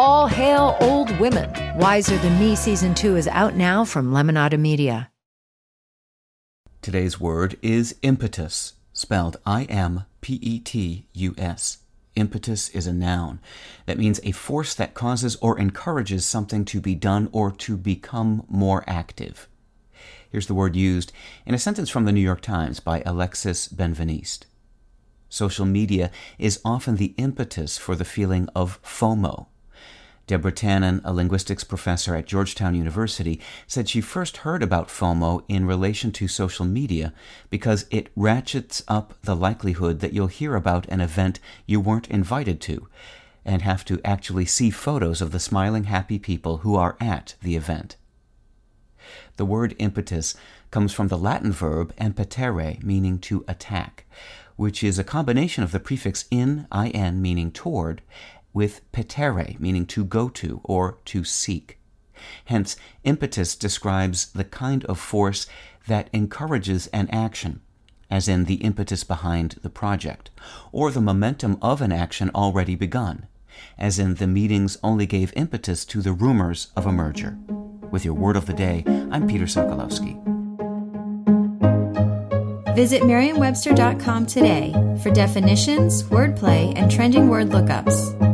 All hail old women. Wiser Than Me season two is out now from Lemonada Media. Today's word is impetus, spelled I M P E T U S. Impetus is a noun. That means a force that causes or encourages something to be done or to become more active. Here's the word used in a sentence from the New York Times by Alexis Benveniste. Social media is often the impetus for the feeling of FOMO, Deborah Tannen, a linguistics professor at Georgetown University, said she first heard about FOMO in relation to social media because it ratchets up the likelihood that you'll hear about an event you weren't invited to and have to actually see photos of the smiling, happy people who are at the event. The word impetus comes from the Latin verb impetere, meaning to attack, which is a combination of the prefix in, in, meaning toward, with petere, meaning to go to or to seek. Hence, impetus describes the kind of force that encourages an action, as in the impetus behind the project, or the momentum of an action already begun, as in the meetings only gave impetus to the rumors of a merger. With your word of the day, I'm Peter Sokolowski. Visit Merriam-Webster.com today for definitions, wordplay, and trending word lookups.